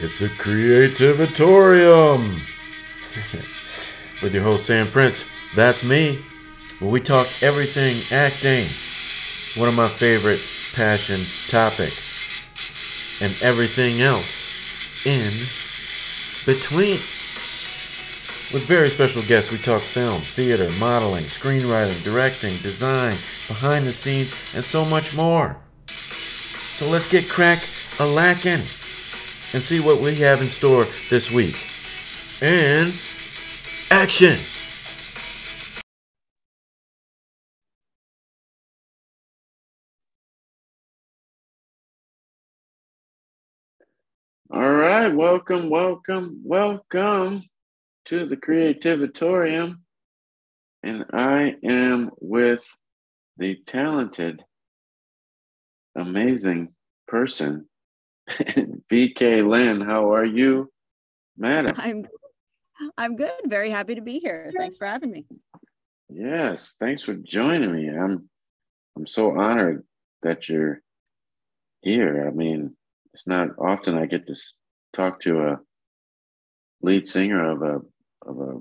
It's a creativatorium with your host Sam Prince. That's me. Where we talk everything acting, one of my favorite passion topics, and everything else in between. With very special guests, we talk film, theater, modeling, screenwriting, directing, design, behind the scenes, and so much more. So let's get crack a lacking and see what we have in store this week. And action! All right, welcome, welcome, welcome to the Creativatorium. And I am with the talented, amazing person, VK Lynne. How are you, madam? I'm I'm good. Very happy to be here. Thanks for having me. Yes, thanks for joining me. I'm I'm so honored that you're here. I mean, it's not often I get to talk to a lead singer of a of a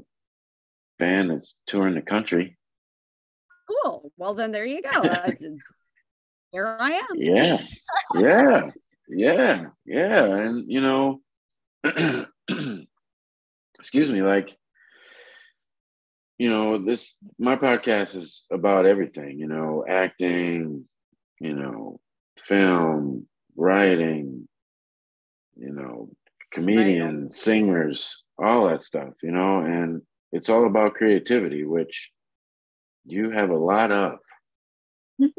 band that's touring the country. Cool. Well, then there you go. Uh, here I am. Yeah, yeah, yeah, yeah. And you know, excuse me, like you know, this my podcast is about everything. You know, acting. You know, film, writing. You know, comedians, right. singers, all that stuff, you know, and it's all about creativity, which you have a lot of.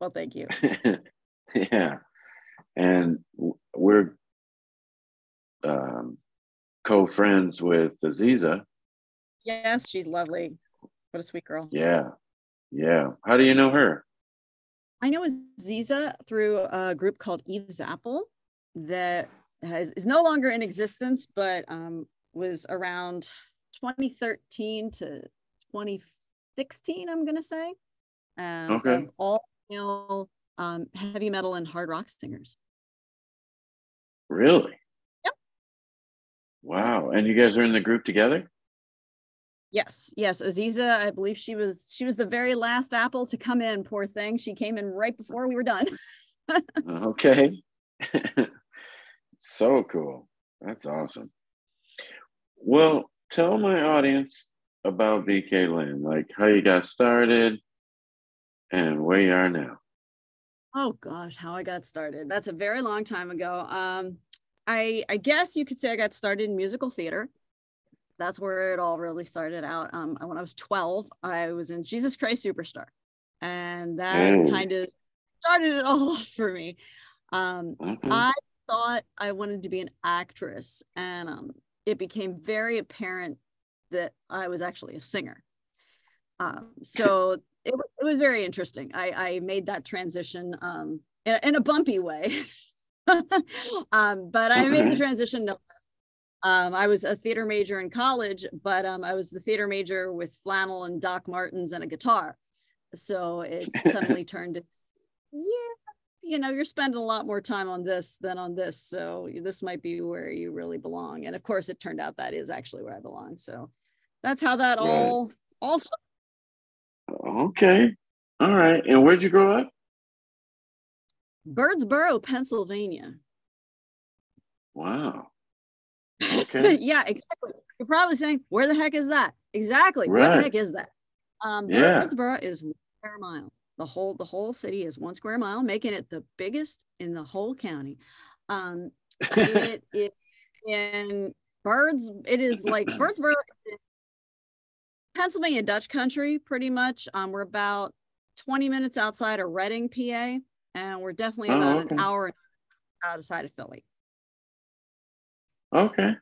well, thank you. yeah. And we're um, co friends with Aziza. Yes, she's lovely. What a sweet girl. Yeah. Yeah. How do you know her? I know Aziza through a group called Eve's Apple that has is no longer in existence, but um, was around 2013 to 2016. I'm gonna say. Um, okay. All male um, heavy metal and hard rock singers. Really? Yep. Wow. And you guys are in the group together? Yes, yes. Aziza, I believe she was she was the very last apple to come in, poor thing. She came in right before we were done. okay. So cool. That's awesome. Well, tell my audience about VK Lynne, like how you got started and where you are now. Oh gosh, how I got started. That's a very long time ago. Um, I I guess you could say I got started in musical theater. That's where it all really started out. Um, when I was 12, I was in Jesus Christ Superstar. And that oh. kind of started it all off for me. Um, okay. I thought I wanted to be an actress, and um, it became very apparent that I was actually a singer. Um, so it, it was very interesting. I, I made that transition um, in, in a bumpy way, um, but I made the transition no um, I was a theater major in college, but um, I was the theater major with flannel and Doc Martens and a guitar. So it suddenly turned, yeah, you know, you're spending a lot more time on this than on this. So this might be where you really belong. And of course, it turned out that is actually where I belong. So that's how that all all Okay. All right. And where'd you grow up? Birdsboro, Pennsylvania. Wow. Okay. yeah, exactly. You're probably saying, where the heck is that? Exactly. Right. Where the heck is that? Um, yeah. Birdsboro is one square mile the whole the whole city is one square mile making it the biggest in the whole county um it, it in birds it is like birdsboro pennsylvania dutch country pretty much um we're about 20 minutes outside of reading pa and we're definitely oh, about okay. an hour outside of philly okay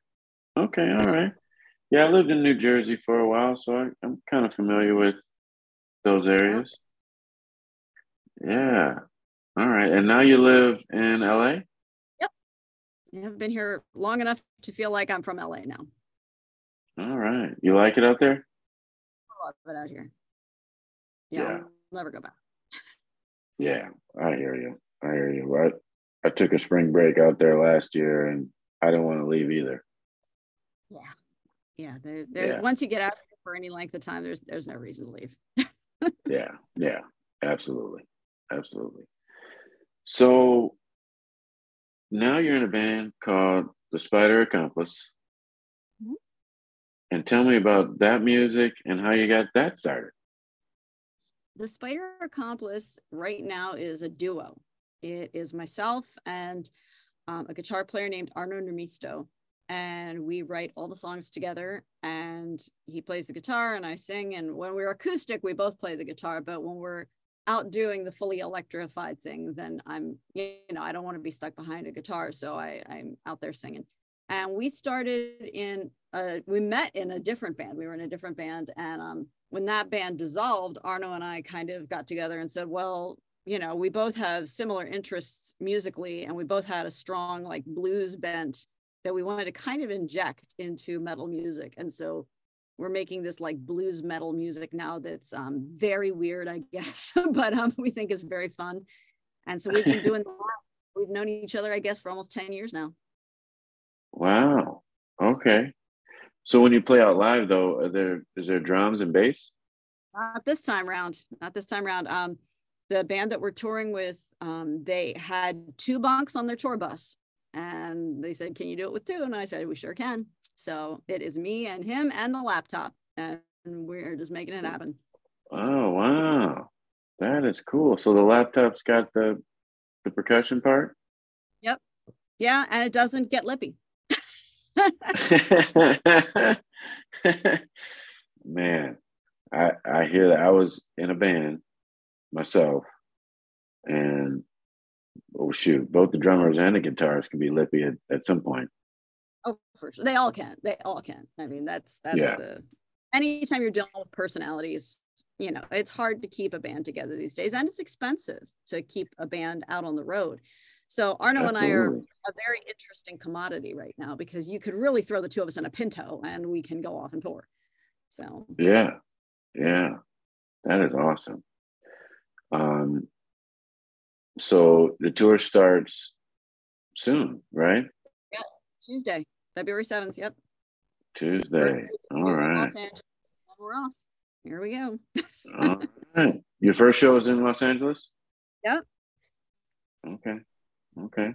okay all right yeah i lived in new jersey for a while so I, i'm kind of familiar with those areas yeah. All right. And now you live in LA? Yep. I've been here long enough to feel like I'm from LA now. All right. You like it out there? Love it out here. Yeah. yeah. I'll never go back. Yeah, I hear you. I hear you. I, I took a spring break out there last year and I don't want to leave either. Yeah. Yeah. There, there, Yeah. Once you get out for any length of time, there's there's no reason to leave. Yeah, yeah, absolutely, absolutely. So now you're in a band called the Spider Accomplice. And tell me about that music and how you got that started. the Spider Accomplice right now is a duo. It is myself and um, a guitar player named Arno Nermisto. And we write all the songs together. And he plays the guitar and I sing. And when we're acoustic, we both play the guitar. But when we're out doing the fully electrified thing, then I'm, you know, I don't want to be stuck behind a guitar. So I, I'm out there singing. And we started in, uh, we met in a different band. We were in a different band. And um, when that band dissolved, Arno and I kind of got together and said, well, you know, we both have similar interests musically, and we both had a strong like blues bent that we wanted to kind of inject into metal music. And so we're making this like blues metal music now that's um, very weird, I guess, but um, we think is very fun. And so we've been doing that. We've known each other, I guess, for almost 10 years now. Wow. Okay. So when you play out live though, are there is there drums and bass? Not this time round. Not this time round. Um, the band that we're touring with, um, they had two bunks on their tour bus, and they said, "Can you do it with two? And I said, "We sure can." So it is me and him and the laptop, and we're just making it happen. Oh wow. That is cool. So the laptop's got the the percussion part? Yep. Yeah, and it doesn't get lippy. Man, I I hear that. I was in a band myself, and oh shoot, both the drummers and the guitarists can be lippy at, at some point. Oh, for sure. They all can. They all can. I mean, that's that's Yeah. the anytime you're dealing with personalities, you know, it's hard to keep a band together these days, and it's expensive to keep a band out on the road. So Arno and I are a very interesting commodity right now because you could really throw the two of us in a pinto and we can go off and tour. So Yeah, yeah, that is awesome. Um, so the tour starts soon, right? Yeah, Tuesday, February 7th. Yep. Tuesday. All We're. Los Angeles, we're off. Here we go. All right. Your first show is in Los Angeles? Yep. Okay. Okay.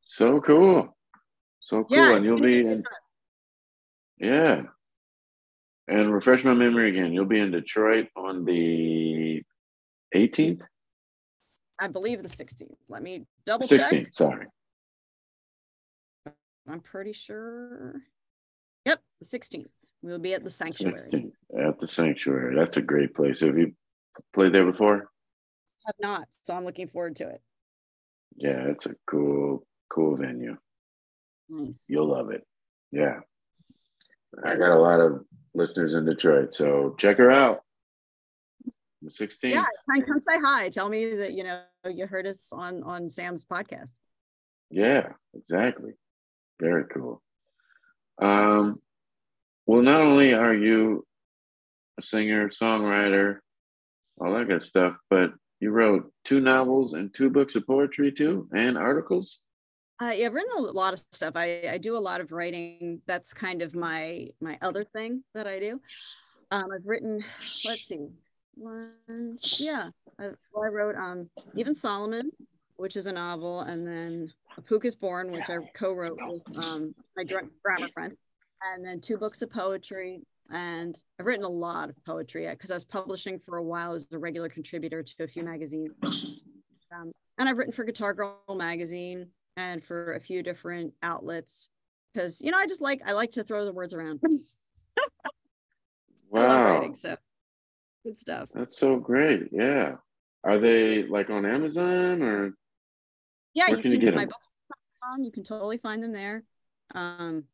So cool. So cool. Yeah, and you'll be in Yeah. And refresh my memory again. You'll be in Detroit on the 18th? I believe the 16th. Let me double check. 16th, sorry. I'm pretty sure. Yep, the 16th. We'll be at the sanctuary. 16th at the sanctuary. That's a great place. Have you played there before? I have not, so I'm looking forward to it. Yeah, it's a cool, cool venue. Nice. You'll love it. Yeah. I got a lot of listeners in Detroit, so check her out. The 16th. Yeah, come, come say hi. Tell me that you know you heard us on on Sam's podcast. Yeah, exactly. Very cool. Um, well, not only are you a singer, songwriter, all that good stuff, but you wrote two novels and two books of poetry too, and articles. Uh, yeah, I've written a lot of stuff. I, I do a lot of writing. That's kind of my my other thing that I do. Um, I've written. Let's see. One, yeah, I, well, I wrote um even Solomon, which is a novel, and then A Pook is Born, which I co-wrote with um my grammar friend, and then two books of poetry. And I've written a lot of poetry because I was publishing for a while as a regular contributor to a few magazines. Um, and I've written for Guitar Girl magazine and for a few different outlets because you know I just like I like to throw the words around. I love Wow, writing, so good stuff. that's so great. Yeah. Are they like on Amazon or? Yeah, you can you get my them? books on. You can totally find them there. Um,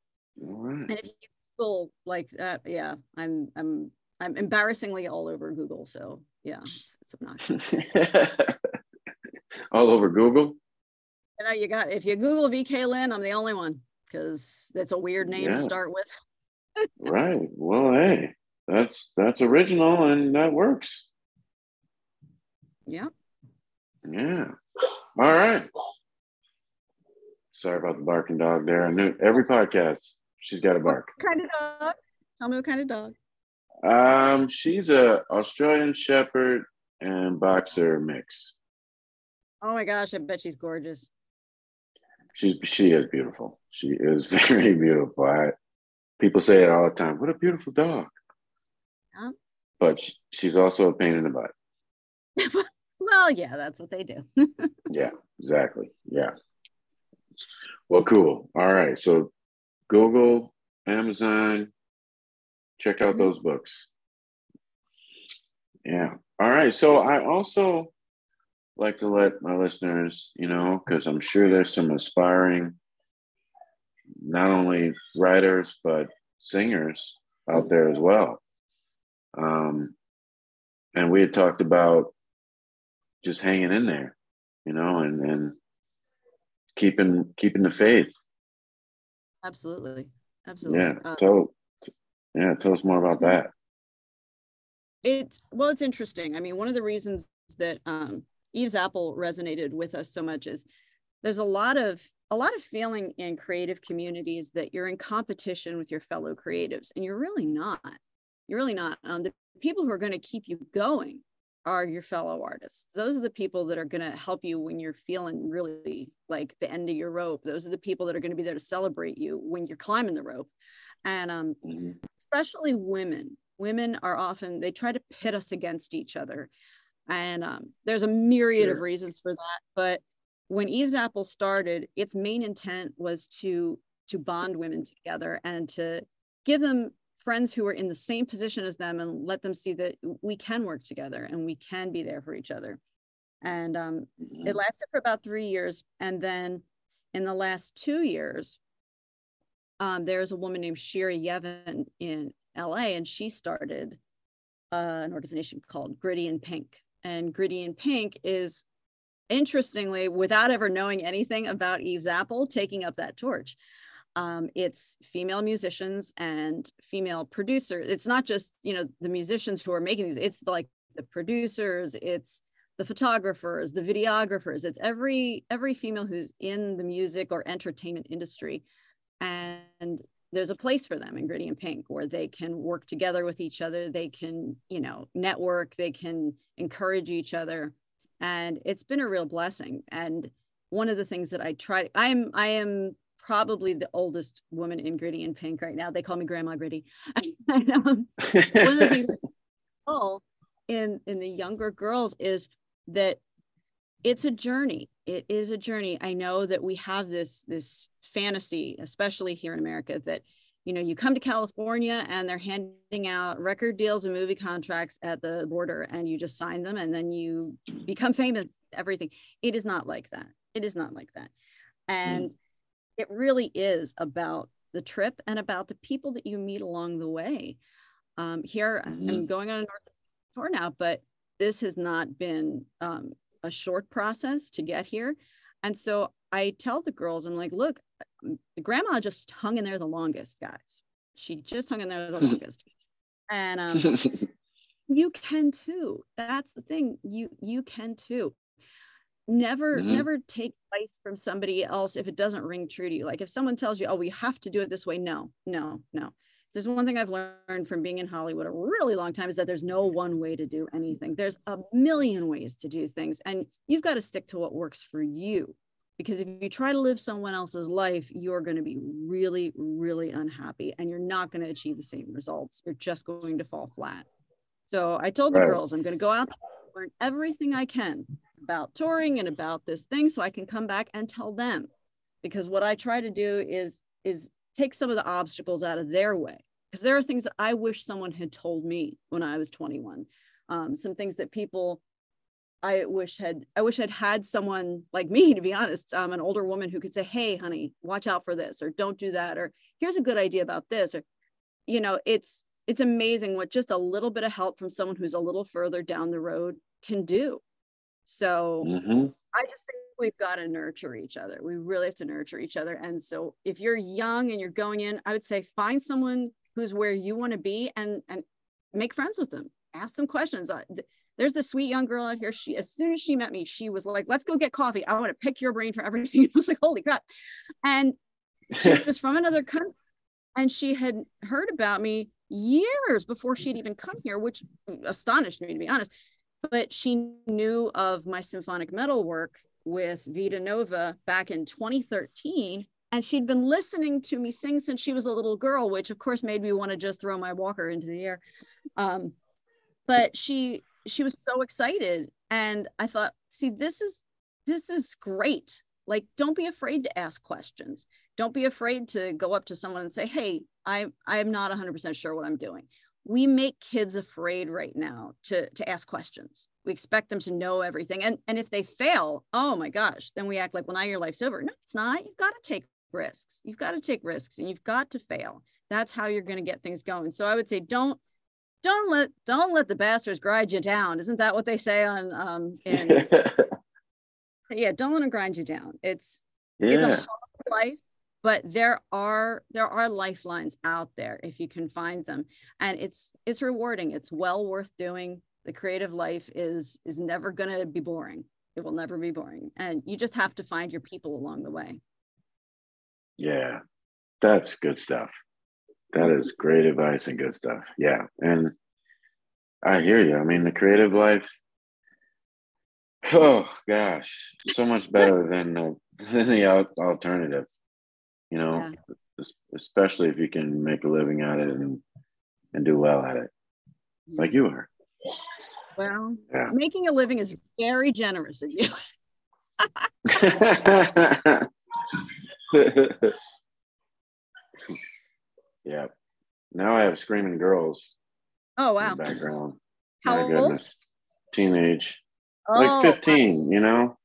All right. and if you Google like that, yeah, I'm I'm I'm embarrassingly all over Google. So yeah, it's, it's obnoxious. All over Google. You uh, know, you got if you Google VK Lynne, I'm the only one because that's a weird name Yeah. to start with. Right. Well, hey, that's that's original and that works. Yeah. Yeah. All right. Sorry about the barking dog there. I knew every podcast she's got a bark. What kind of dog? Tell me what kind of dog. Um, she's a Australian Shepherd and Boxer mix. Oh my gosh, I bet she's gorgeous. She's she is beautiful. She is very beautiful. I, people say it all the time. What a beautiful dog. Yeah. But she, she's also a pain in the butt. well, yeah, that's what they do. yeah, exactly. Yeah. Well, cool. All right. So Google, Amazon, check out those books. Yeah. All right. So I also like to let my listeners, you know, because I'm sure there's some aspiring, not only writers, but singers out there as well. Um, and we had talked about just hanging in there, you know, and, and keeping keeping the faith. Absolutely. Absolutely. Yeah. Uh, tell yeah, tell us more about that. It's well, it's interesting. I mean, one of the reasons that um, Eve's Apple resonated with us so much is there's a lot of a lot of feeling in creative communities that you're in competition with your fellow creatives, and you're really not. You're really not. Um, the people who are going to keep you going are your fellow artists. Those are the people that are going to help you when you're feeling really like the end of your rope. Those are the people that are going to be there to celebrate you when you're climbing the rope. And um, mm-hmm. especially women, women are often, they try to pit us against each other. And um, there's a myriad sure. of reasons for that. But when Eve's Apple started, its main intent was to to bond women together and to give them friends who are in the same position as them and let them see that we can work together and we can be there for each other. And um, mm-hmm. it lasted for about three years. And then in the last two years, um, there's a woman named Shira Yevon in LA, and she started uh, an organization called Gritty in Pink. And Gritty in Pink is, interestingly, without ever knowing anything about Eve's Apple, taking up that torch um, it's female musicians and female producers. It's not just you know the musicians who are making these. It's like the producers. It's the photographers, the videographers. It's every every female who's in the music or entertainment industry, and there's a place for them in Gritty in Pink where they can work together with each other. They can you know network. They can encourage each other, and it's been a real blessing. And one of the things that I try, I'm I am probably the oldest woman in Gritty in Pink right now. They call me Grandma Gritty. one of the things oh, in in the younger girls is that it's a journey. It is a journey. I know that we have this this fantasy, especially here in America, that you know you come to California and they're handing out record deals and movie contracts at the border, and you just sign them, and then you become famous. Everything. It is not like that. It is not like that. And mm it really is about the trip and about the people that you meet along the way. Um, here, mm-hmm. I'm going on a North tour now, but this has not been um, a short process to get here. And so I tell the girls, I'm like, look, grandma just hung in there the longest, guys. She just hung in there the longest. And um, you can too. That's the thing. You you can too never mm-hmm. never take advice from somebody else if it doesn't ring true to you. Like if someone tells you oh we have to do it this way no no no. There's one thing i've learned from being in hollywood a really long time is that there's no one way to do anything. There's a million ways to do things and you've got to stick to what works for you because if you try to live someone else's life you're going to be really really unhappy and you're not going to achieve the same results. You're just going to fall flat. So i told the right. girls i'm going to go out learn everything i can about touring and about this thing so I can come back and tell them. Because what I try to do is is take some of the obstacles out of their way. Because there are things that I wish someone had told me when I was 21. Um, some things that people I wish had I wish I'd had someone like me, to be honest, um, an older woman who could say, "Hey, honey, watch out for this," or "Don't do that," or "Here's a good idea about this," or you know, it's it's amazing what just a little bit of help from someone who's a little further down the road can do. So mm-hmm. I just think we've got to nurture each other. We really have to nurture each other. And so if you're young and you're going in, I would say find someone who's where you want to be and and make friends with them. Ask them questions. there's this sweet young girl out here. She, as soon as she met me, she was like, let's go get coffee. I want to pick your brain for everything. I was like, holy crap. And she was from another country and she had heard about me years before she'd even come here, which astonished me to be honest. But she knew of my symphonic metal work with Vita Nova back in 2013 and she'd been listening to me sing since she was a little girl which of course made me want to just throw my walker into the air. Um, but she she was so excited and i thought see this is this is great. Like don't be afraid to ask questions. Don't be afraid to go up to someone and say hey i i'm not 100% sure what i'm doing we make kids afraid right now to to ask questions we expect them to know everything and and if they fail oh my gosh then we act like well now your life's over no it's not you've got to take risks. You've got to take risks and you've got to fail. That's how you're going to get things going. So I would say don't don't let don't let the bastards grind you down. Isn't that what they say on um in yeah, don't let them grind you down. It's yeah. it's a hard life, but there are there are lifelines out there if you can find them. And it's it's rewarding. It's well worth doing. The creative life is is never gonna be boring. It will never be boring. And you just have to find your people along the way. Yeah, that's good stuff. That is great advice and good stuff. Yeah. And I hear you. I mean, the creative life, oh gosh, so much better than the, than the alternative, you know, yeah. especially if you can make a living at it and, and do well at it, like you are. Well, yeah. making a living is very generous of you. yeah. Now I have screaming girls. Oh wow. background. How My old? goodness. Teenage. Oh, like 15, you know?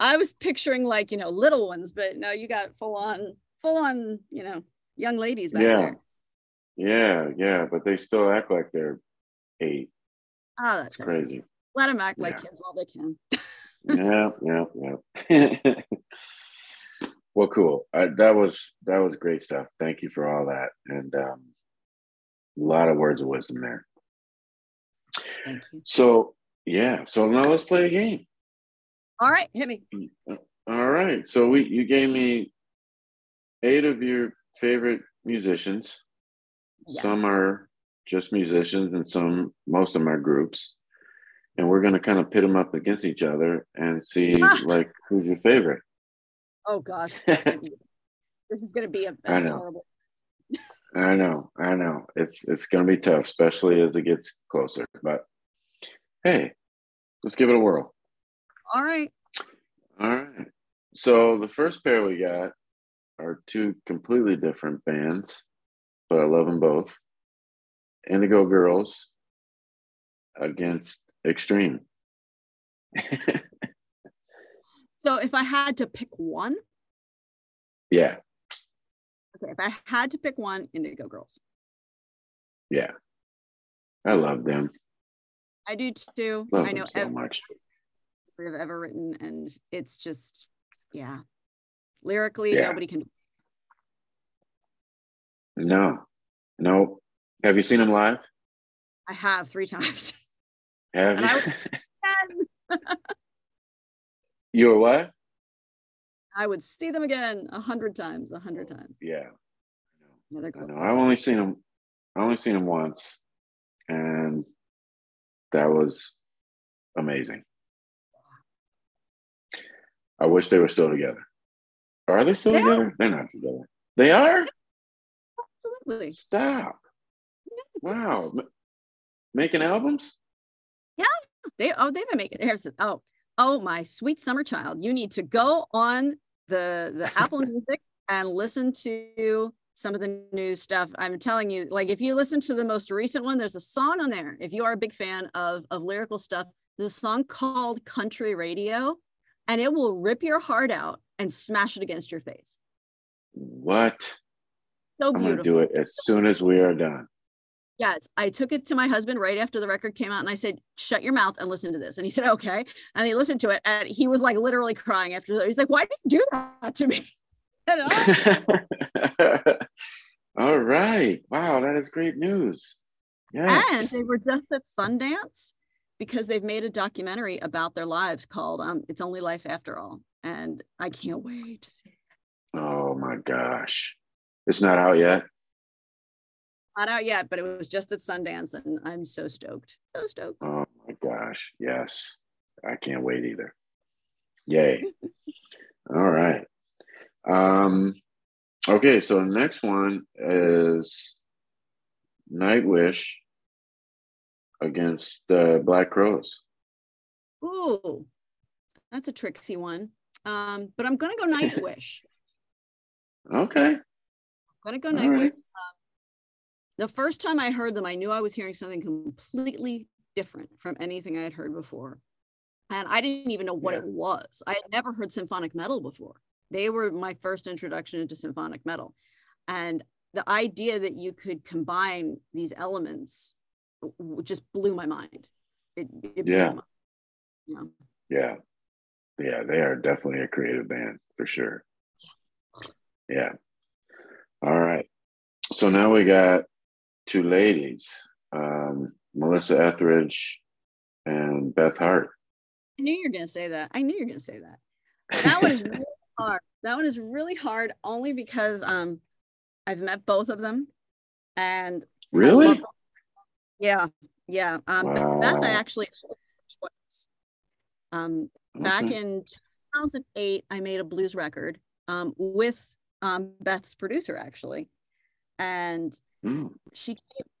I was picturing like, you know, little ones, but no, you got full on, full on, you know, young ladies back yeah. there. Yeah, yeah, but they still act like they're eight. Oh, that's crazy. Let them act like kids while they can. yeah, yeah, yeah. well, cool. I, that was that was great stuff. Thank you for all that, and um, a lot of words of wisdom there. Thank you. So yeah, so now let's play a game. All right, hit me. Mm, all right. So we you gave me eight of your favorite musicians. Yes. Some are just musicians, and some most of them are groups. And we're going to kind of pit them up against each other and see ah. like who's your favorite. Oh gosh, this is going to be a, a I know. horrible. I know, I know. It's it's going to be tough, especially as it gets closer. But hey, let's give it a whirl. All right. All right. So the first pair we got are two completely different bands, but I love them both. Indigo Girls against Extreme. So if I had to pick one. Yeah. Okay, if I had to pick one, Indigo Girls. Yeah. I love them. I do too. Love I know so much. I've ever written, and it's just, yeah. Lyrically, yeah. nobody can. No, no. Have you seen them live? I have three times. Have you? You were what? I would see them again a hundred times, a hundred times. Yeah. I know. I know. I've only seen them. I only seen them once, and that was amazing. I wish they were still together. Are they still they together? They're not together. They are. Absolutely. Stop. wow. M- making albums? Yeah. They oh they've been making. There's oh oh my sweet summer child you need to go on the the apple music and listen to some of the new stuff i'm telling you like if you listen to the most recent one there's a song on there if you are a big fan of of lyrical stuff there's a song called country radio and it will rip your heart out and smash it against your face what so beautiful. i'm gonna do it as soon as we are done Yes, I took it to my husband right after the record came out and I said, shut your mouth and listen to this. And he said, okay. And he listened to it and he was like literally crying after that. He's like, why did you do that to me? All right. Wow, that is great news. Yes. And they were just at Sundance because they've made a documentary about their lives called um, It's Only Life After All. And I can't wait to see it. Oh my gosh. It's not out yet. Not out yet, but it was just at Sundance and I'm so stoked. So stoked. Oh my gosh. Yes. I can't wait either. Yay. All right. Um okay, so the next one is Nightwish against uh, Black Crowes. Ooh, that's a tricksy one. Um, but I'm gonna go Nightwish. okay. I'm gonna go Nightwish. Right. Um, the first time I heard them, I knew I was hearing something completely different from anything I had heard before. And I didn't even know what yeah. it was. I had never heard symphonic metal before. They were my first introduction into symphonic metal. And the idea that you could combine these elements just blew my mind. It, it yeah. Mind. yeah. Yeah. Yeah. They are definitely a creative band for sure. Yeah. yeah. All right. So now we got two ladies, um, Melissa Etheridge and Beth Hart. I knew you were going to say that. I knew you were going to say that. That one is really hard. That one is really hard only because um, I've met both of them, and really, yeah, yeah. Um, wow. that's actually um, back in 2008, I made a blues record um, with um, Beth's producer actually, and mm. she,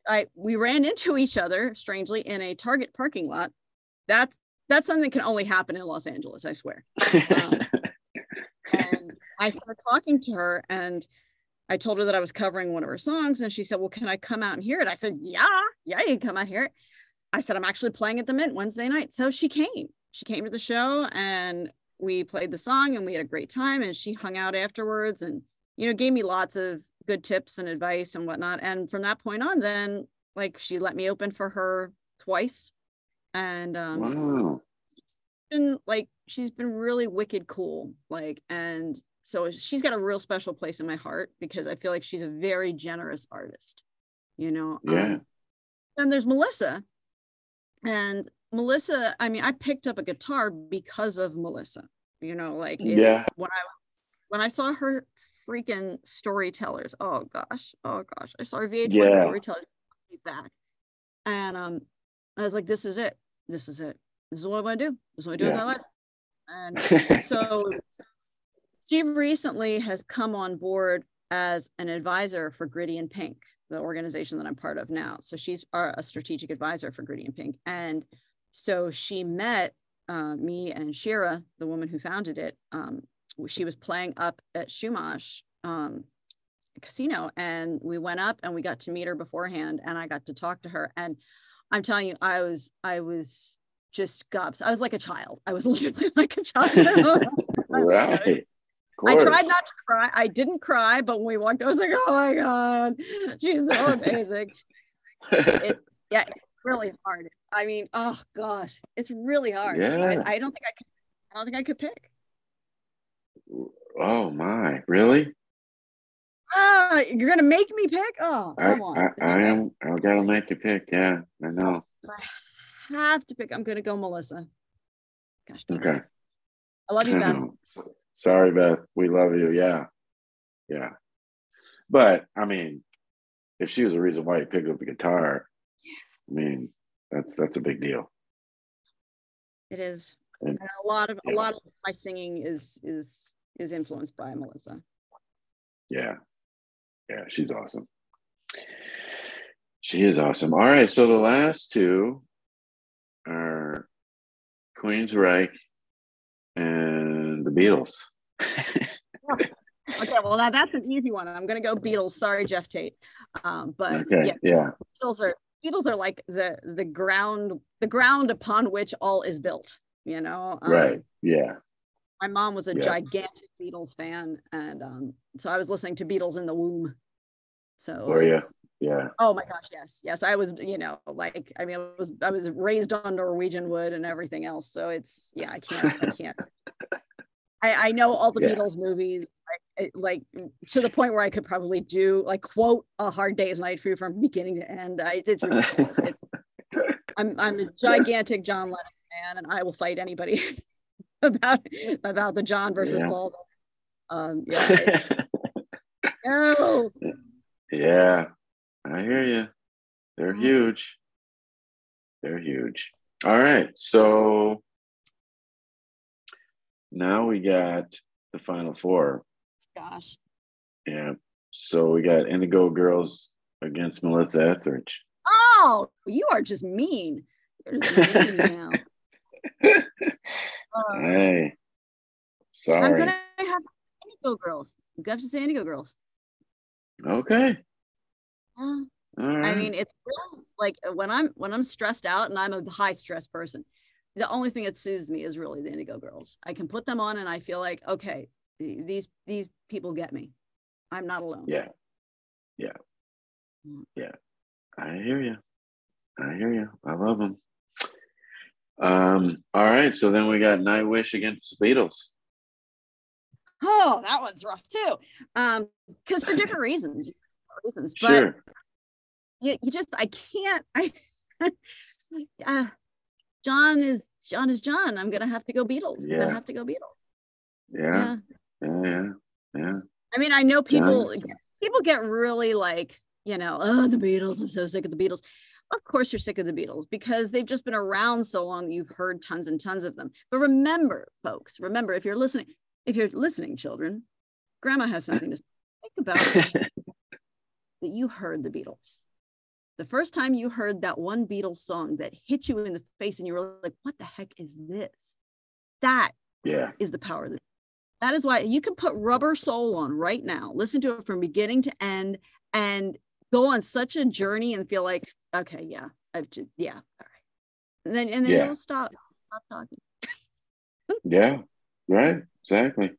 I, we ran into each other strangely in a Target parking lot. That's that's something that can only happen in Los Angeles, I swear. Um, and I started talking to her, and I told her that I was covering one of her songs, and she said, "Well, can I come out and hear it?" I said, "Yeah, yeah, you can come out here." I said, "I'm actually playing at the Mint Wednesday night," so she came. She came to the show, and we played the song, and we had a great time. And she hung out afterwards, and you know, gave me lots of good tips and advice and whatnot. And from that point on, then like she let me open for her twice, and um, wow. been like she's been really wicked cool, like and so she's got a real special place in my heart because I feel like she's a very generous artist, you know. Yeah. Um, and there's Melissa, and Melissa. I mean, I picked up a guitar because of Melissa. You know, like it, yeah. When I when I saw her freaking storytellers, oh gosh, oh gosh, I saw her VH1 yeah. storytellers back, and um, I was like, this is it, this is it, this is what I want to do, this is what I do yeah. in my life, and so she recently has come on board as an advisor for Gritty in Pink, the organization that I'm part of now. So she's a strategic advisor for Gritty in Pink. And so she met uh, me and Shira, the woman who founded it. Um, she was playing up at Chumash um, Casino, and we went up and we got to meet her beforehand, and I got to talk to her. And I'm telling you, I was I was just gobs. I was like a child. I was literally like a child. right. I tried not to cry. I didn't cry, but when we walked, I was like, "Oh my god, she's so amazing." it, yeah, it's really hard. I mean, oh gosh, it's really hard. Yeah. I, I don't think I could. I don't think I could pick. Oh my, really? Ah, you're gonna make me pick? Oh, I, I, I am. I gotta make you pick. Yeah, I know. I have to pick. I'm gonna go Melissa. Gosh. Okay. I love you, Beth. Sorry, Beth. We love you. Yeah. Yeah. But I mean, if she was the reason why you picked up the guitar, I mean, that's that's a big deal. It is. And, and a lot of yeah. a lot of my singing is is is influenced by Melissa. Yeah. Yeah, she's awesome. She is awesome. All right, so the last two are Queens Queensryche and Beatles. okay, well now that's an easy one. I'm gonna go Beatles. Sorry, Geoff Tate. Um, but okay, yeah, yeah, Beatles are Beatles are like the the ground the ground upon which all is built. You know, um, right? Yeah. My mom was a yeah. gigantic Beatles fan, and um, so I was listening to Beatles in the womb. So were you? Yeah. Oh my gosh, yes, yes. I was, you know, like I mean, I was I was raised on Norwegian wood and everything else. So it's yeah, I can't, I can't. I, I know all the yeah. Beatles movies. like to the point where I could probably do like quote a hard day's night for you from beginning to end. I, it's ridiculous. it, I'm I'm a gigantic John Lennon fan, and I will fight anybody about about the John versus yeah. Paul. Um, yeah. no. Yeah, I hear you. They're huge. They're huge. All right, so now we got the final four. Gosh. Yeah. So we got Indigo Girls against Melissa Etheridge. Oh, you are just mean. You're Just mean now. Uh, hey. Sorry. I'm gonna have Indigo Girls. You have to say Indigo Girls. Okay. Uh, right. I mean, it's real, like when I'm when I'm stressed out, and I'm a high stress person. The only thing that soothes me is really the Indigo Girls. I can put them on, and I feel like okay, these these people get me. I'm not alone. Yeah, yeah, mm. yeah. I hear you. I hear you. I love them. Um. All right. So then we got Nightwish against the Beatles. Oh, that one's rough too. Um, because for different reasons. Reasons, but sure. you, you just I can't. I. uh, John is John is John. I'm gonna have to go Beatles. Yeah. I'm gonna have to go Beatles. Yeah. Yeah. Yeah. Yeah. I mean, I know people yeah. people get really like, you know, oh the Beatles, I'm so sick of the Beatles. Of course you're sick of the Beatles because they've just been around so long you've heard tons and tons of them. But remember, folks, remember if you're listening, if you're listening, children, grandma has something to think about that you heard the Beatles. The first time you heard that one Beatles song that hit you in the face and you were like, what the heck is this? That yeah. is the power of the that is why you can put rubber soul on right now listen to it from beginning to end and go on such a journey and feel like okay yeah i've just yeah all right and then and then yeah. you'll stop stop talking yeah right exactly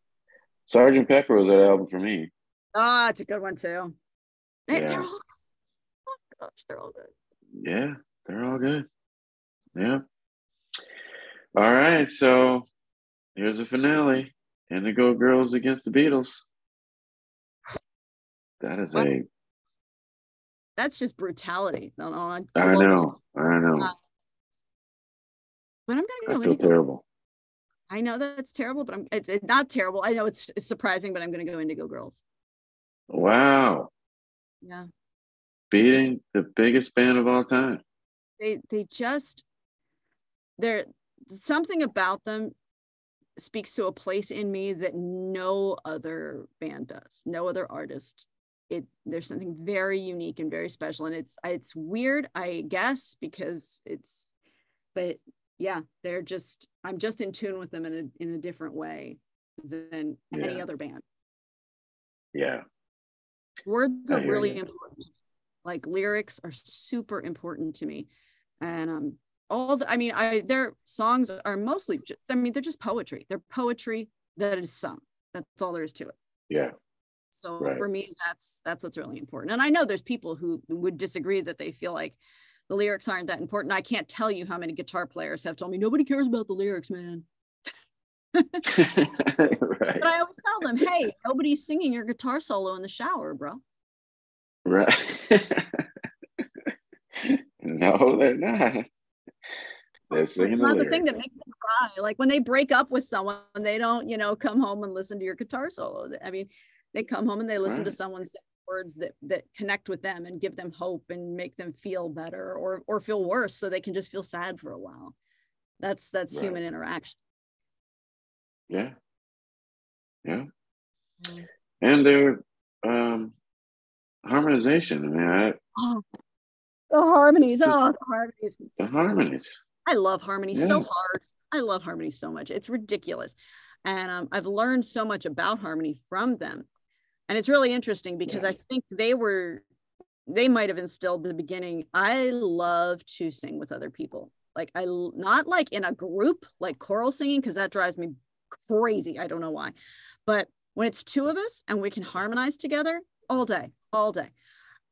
sergeant pepper was that album for me ah it's a good one too yeah. they're all oh gosh they're all good yeah they're all good yeah all right so here's a finale Indigo Girls against the Beatles. That is a. That's just brutality. No, no, I, I know. I know. Uh, but I'm gonna go. I feel terrible. I know that's terrible, but I'm. It's, it's not terrible. I know it's, it's surprising, but I'm gonna go Indigo Girls. Wow. Yeah. Beating the biggest band of all time. They they just they're something about them speaks to a place in me that no other band does no other artist it there's something very unique and very special and it's it's weird i guess because it's but yeah they're just i'm just in tune with them in a in a different way than yeah. any other band yeah words are really you. important like lyrics are super important to me and um all the, I mean, I their songs are mostly, just, I mean, they're just poetry. They're poetry that is sung. That's all there is to it. Yeah. So right. for me, that's that's what's really important. And I know there's people who would disagree that they feel like the lyrics aren't that important. I can't tell you how many guitar players have told me nobody cares about the lyrics, man. right. But I always tell them, hey, nobody's singing your guitar solo in the shower, bro. Right. no, they're not. They're singing not the, the thing that makes them cry. Like when they break up with someone, they don't, you know, come home and listen to your guitar solo. I mean, they come home and they listen right. to someone say words that that connect with them and give them hope and make them feel better or or feel worse so they can just feel sad for a while. That's that's right. human interaction. Yeah. Yeah. Mm. And their um harmonization. I mean, I, oh, the harmonies. oh, the harmonies. The harmonies. I love harmonies yeah. so hard. I love harmonies so much. It's ridiculous. And um, I've learned so much about harmony from them. And it's really interesting because yeah. I think they were, they might have instilled the beginning. I love to sing with other people. Like, I not like in a group, like choral singing, because that drives me crazy. I don't know why. But when it's two of us and we can harmonize together all day, all day.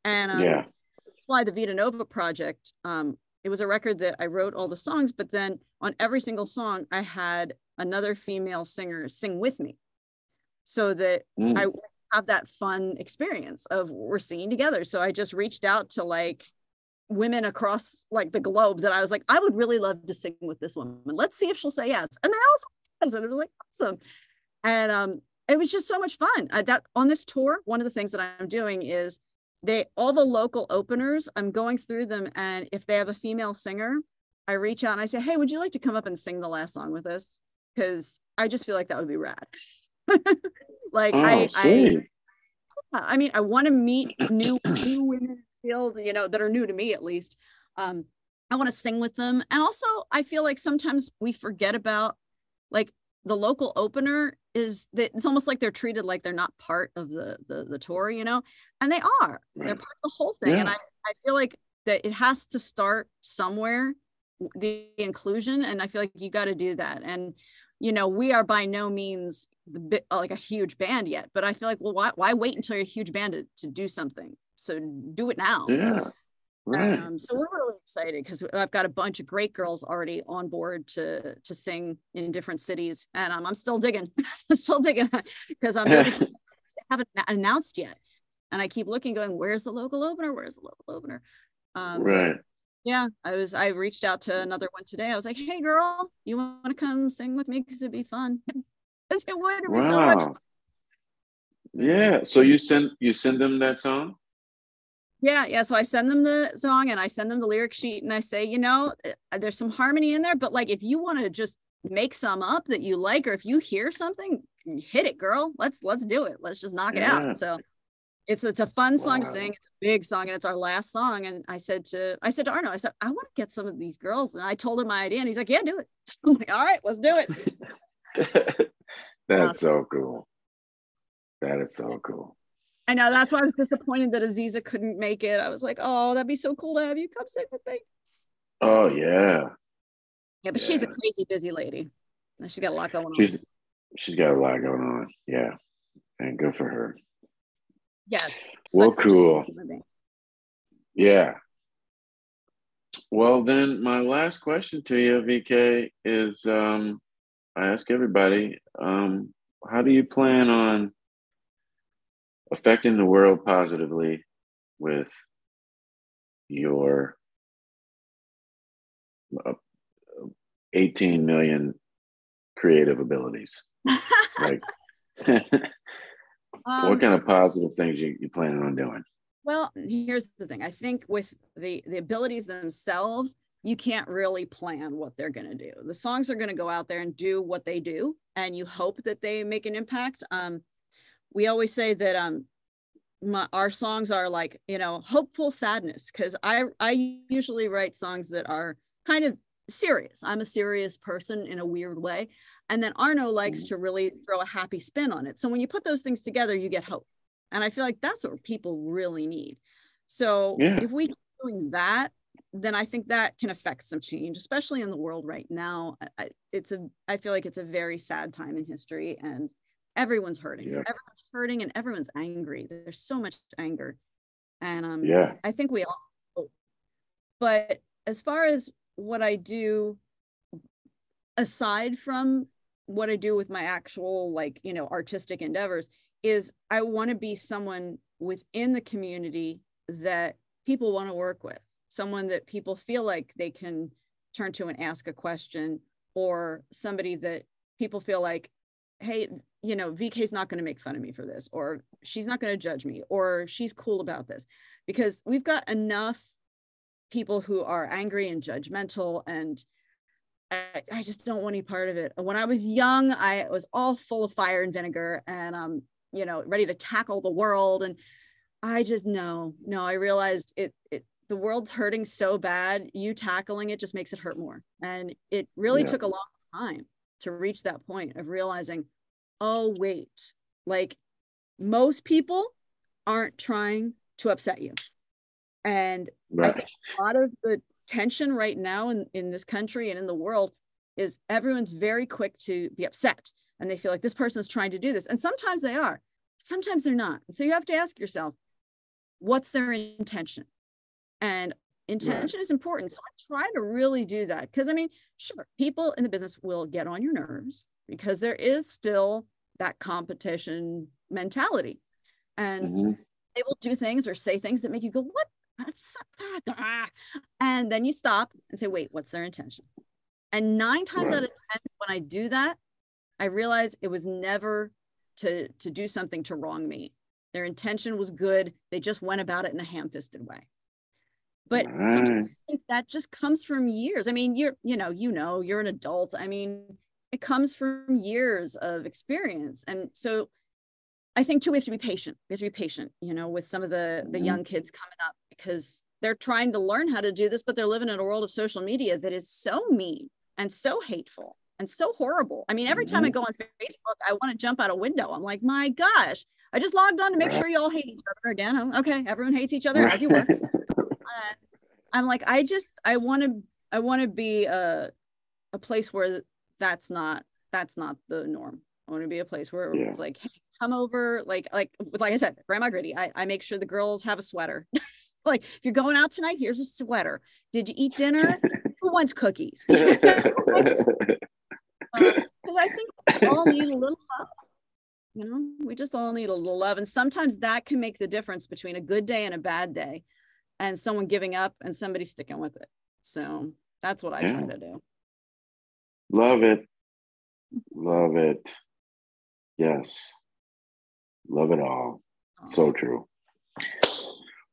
And um, yeah that's why the Vita Nova project, um, it was a record that I wrote all the songs, but then on every single song, I had another female singer sing with me. so that Mm. I have that fun experience of we're singing together. So I just reached out to like women across like the globe that I was like, I would really love to sing with this woman. Let's see if she'll say yes. And they also yes. And it was like awesome. And um, it was just so much fun. I, that on this tour, one of the things that I'm doing is they all the local openers, I'm going through them, and if they have a female singer, I reach out and I say, Hey, would you like to come up and sing the last song with us? Because I just feel like that would be rad. like Oh, I, I I mean, I want to meet new new women in the field, you know, that are new to me at least. Um, I want to sing with them, and also I feel like sometimes we forget about like the local opener is that it's almost like they're treated like they're not part of the the, the tour, you know, and they are. They're part of the whole thing, and I I feel like that it has to start somewhere, the inclusion, and I feel like you got to do that, and you know, we are by no means the bit uh, like a huge band yet, but I feel like, well, why, why wait until you're a huge band to, to do something? So do it now. Yeah. Right. Um, so we're really excited because I've got a bunch of great girls already on board to to sing in different cities, and um, I'm still digging, still digging because I'm really, haven't announced yet, and I keep looking, going, where's the local opener? Where's the local opener? Um, right. yeah, I was. I reached out to another one today. I was like, "Hey, girl, you want to come sing with me? Because it'd be fun." I "Would it'd be so much Wow. Yeah. So you send you send them that song? Yeah, yeah. So I send them the song and I send them the lyric sheet and I say, you know, uh, there's some harmony in there, but like if you want to just make some up that you like, or if you hear something, hit it, girl. Let's let's do it. Let's just knock it Yeah. out. So it's it's a fun song to sing. It's a big song and it's our last song. And I said to I said to Arno, I said, I want to get some of these girls. And I told him my idea and he's like, Yeah, do it. I'm like, all right, let's do it. That's so cool. That is so cool. I know that's why I was disappointed that Aziza couldn't make it. I was like, oh, that'd be so cool to have you come sing with me. Oh yeah. Yeah, but she's a crazy busy lady. She's got a lot going on. She's she's got a lot going on. Yeah. And good for her. Yes. Well, cool. Yeah. Well, then my last question to you, VK, is um, I ask everybody, um, how do you plan on affecting the world positively with your uh, 18 million creative abilities? Like, Um, what kind of positive things you, you planning on doing? well, here's the thing. I think with the the abilities themselves, you can't really plan what they're going to do. The songs are going to go out there and do what they do, and you hope that they make an impact. Um, we always say that um, my, our songs are like you know hopeful sadness because I I usually write songs that are kind of serious. I'm a serious person in a weird way, and then Arno likes to really throw a happy spin on it. So when you put those things together, you get hope, and I feel like that's what people really need. So Yeah. if we keep doing that, then I think that can affect some change, especially in the world right now. I- I, it's a I feel like it's a very sad time in history, and everyone's hurting. Yeah. Everyone's hurting, and everyone's angry. There's so much anger, and um, Yeah. I think we all. hope. But as far as what I do, aside from what I do with my actual like you know artistic endeavors, is I want to be someone within the community that people want to work with, someone that people feel like they can turn to and ask a question, or somebody that people feel like, hey, you know, VK's not going to make fun of me for this, or she's not going to judge me, or she's cool about this. Because we've got enough people who are angry and judgmental and I, I just don't want any part of it. When I was young, I was all full of fire and vinegar and um, you know, ready to tackle the world. And I just no, no, I realized it it the world's hurting so bad. You tackling it just makes it hurt more. And it really Yeah. took a long time to reach that point of realizing, oh wait, like most people aren't trying to upset you. And I think a lot of the tension right now in, in this country and in the world is everyone's very quick to be upset and they feel like this person is trying to do this. And sometimes they are, but sometimes they're not. So you have to ask yourself, what's their intention? And intention is important. So I try to really do that because I mean, sure, people in the business will get on your nerves because there is still that competition mentality. And hmm they will do things or say things that make you go, what? Ah. And then you stop and say, wait, what's their intention? And nine times Right. out of 10, when I do that, I realize it was never to, to do something to wrong me. Their intention was good. They just went about it in a ham fisted way. But sometimes Right. I think that just comes from years. I mean, you're, you know, you know, you're an adult. I mean, it comes from years of experience. And so I think too, we have to be patient. We have to be patient, you know, with some of the the young kids coming up because they're trying to learn how to do this, but they're living in a world of social media that is so mean and so hateful and so horrible. I mean, every time I go on Facebook, I want to jump out a window. I'm like, my gosh, I just logged on to make sure you all hate each other again. I'm, okay, everyone hates each other as you were. Uh, I'm like, I just, I want to, I want to be a, a place where that's not, that's not the norm. I want to be a place where Yeah. it's like, hey, come over, like, like, like I said, Grandma Gritty. I, I make sure the girls have a sweater. like, if you're going out tonight, here's a sweater. Did you eat dinner? Who wants cookies? Um, because I think we all need a little love. You know, we just all need a little love. And sometimes that can make the difference between a good day and a bad day and someone giving up and somebody sticking with it. So that's what I try to do. Love it. Love it. Yes. Love it all. So true.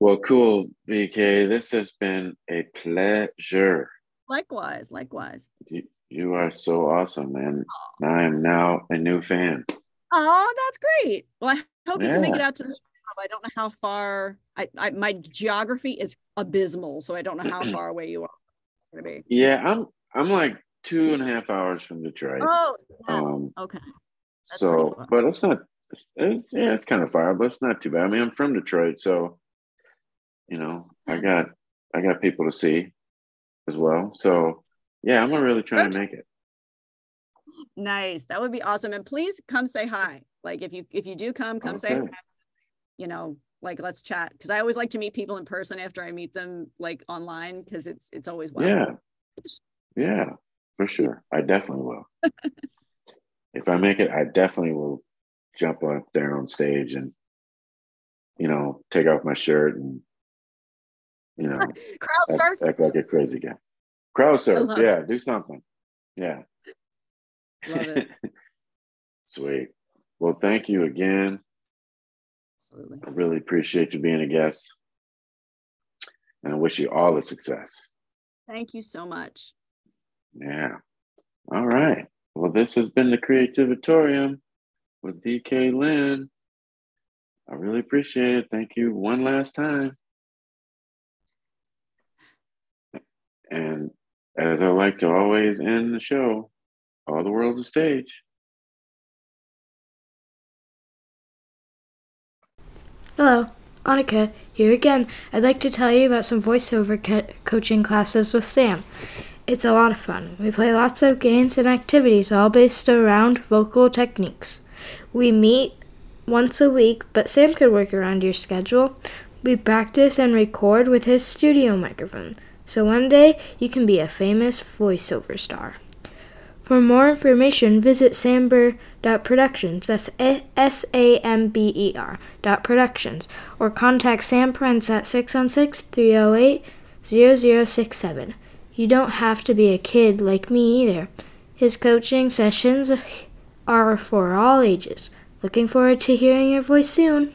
Well, cool, VK. This has been a pleasure. likewise, likewise. You, you are so awesome, man. I am now a new fan. Oh, that's great. Well, I hope you can make it out to the show. I don't know how far I, I my geography is abysmal, so I don't know how far away you are going to be. Yeah, I'm I'm like two and a half hours from Detroit. Oh, yeah. Um, okay. That's so, but it's not. It's, it's, yeah, it's kind of far, but it's not too bad. I mean, I'm from Detroit, so you know, I got I got people to see as well. So, yeah, I'm gonna really try Okay. make it. Nice. That would be awesome. And please come say hi. Like if you if you do come, come say hi. You know, like let's chat. Cause I always like to meet people in person after I meet them like online because it's it's always wild. Yeah, yeah, for sure. I definitely will. if I make it, I definitely will jump up there on stage and you know take off my shirt and you know Crowd act, surf. act like a crazy guy. Crowd surf, yeah, do something. Yeah. It. Sweet. Well, thank you again. Absolutely. I really appreciate you being a guest. And I wish you all the success. Thank you so much. Yeah. All right. Well, this has been the Creativatorium with VK Lynne. I really appreciate it. Thank you one last time. And as I like to always end the show, all the world's a stage. Hello, Annika here again. I'd like to tell you about some voiceover co- coaching classes with Sam. It's a lot of fun. We play lots of games and activities, all based around vocal techniques. We meet once a week, but Sam could work around your schedule. We practice and record with his studio microphone, so one day you can be a famous voiceover star. For more information, visit samber.productions. That's S A M B E R dot productions. Or contact Sam Prince at 616 308 0067. You don't have to be a kid like me either. His coaching sessions are for all ages. Looking forward to hearing your voice soon.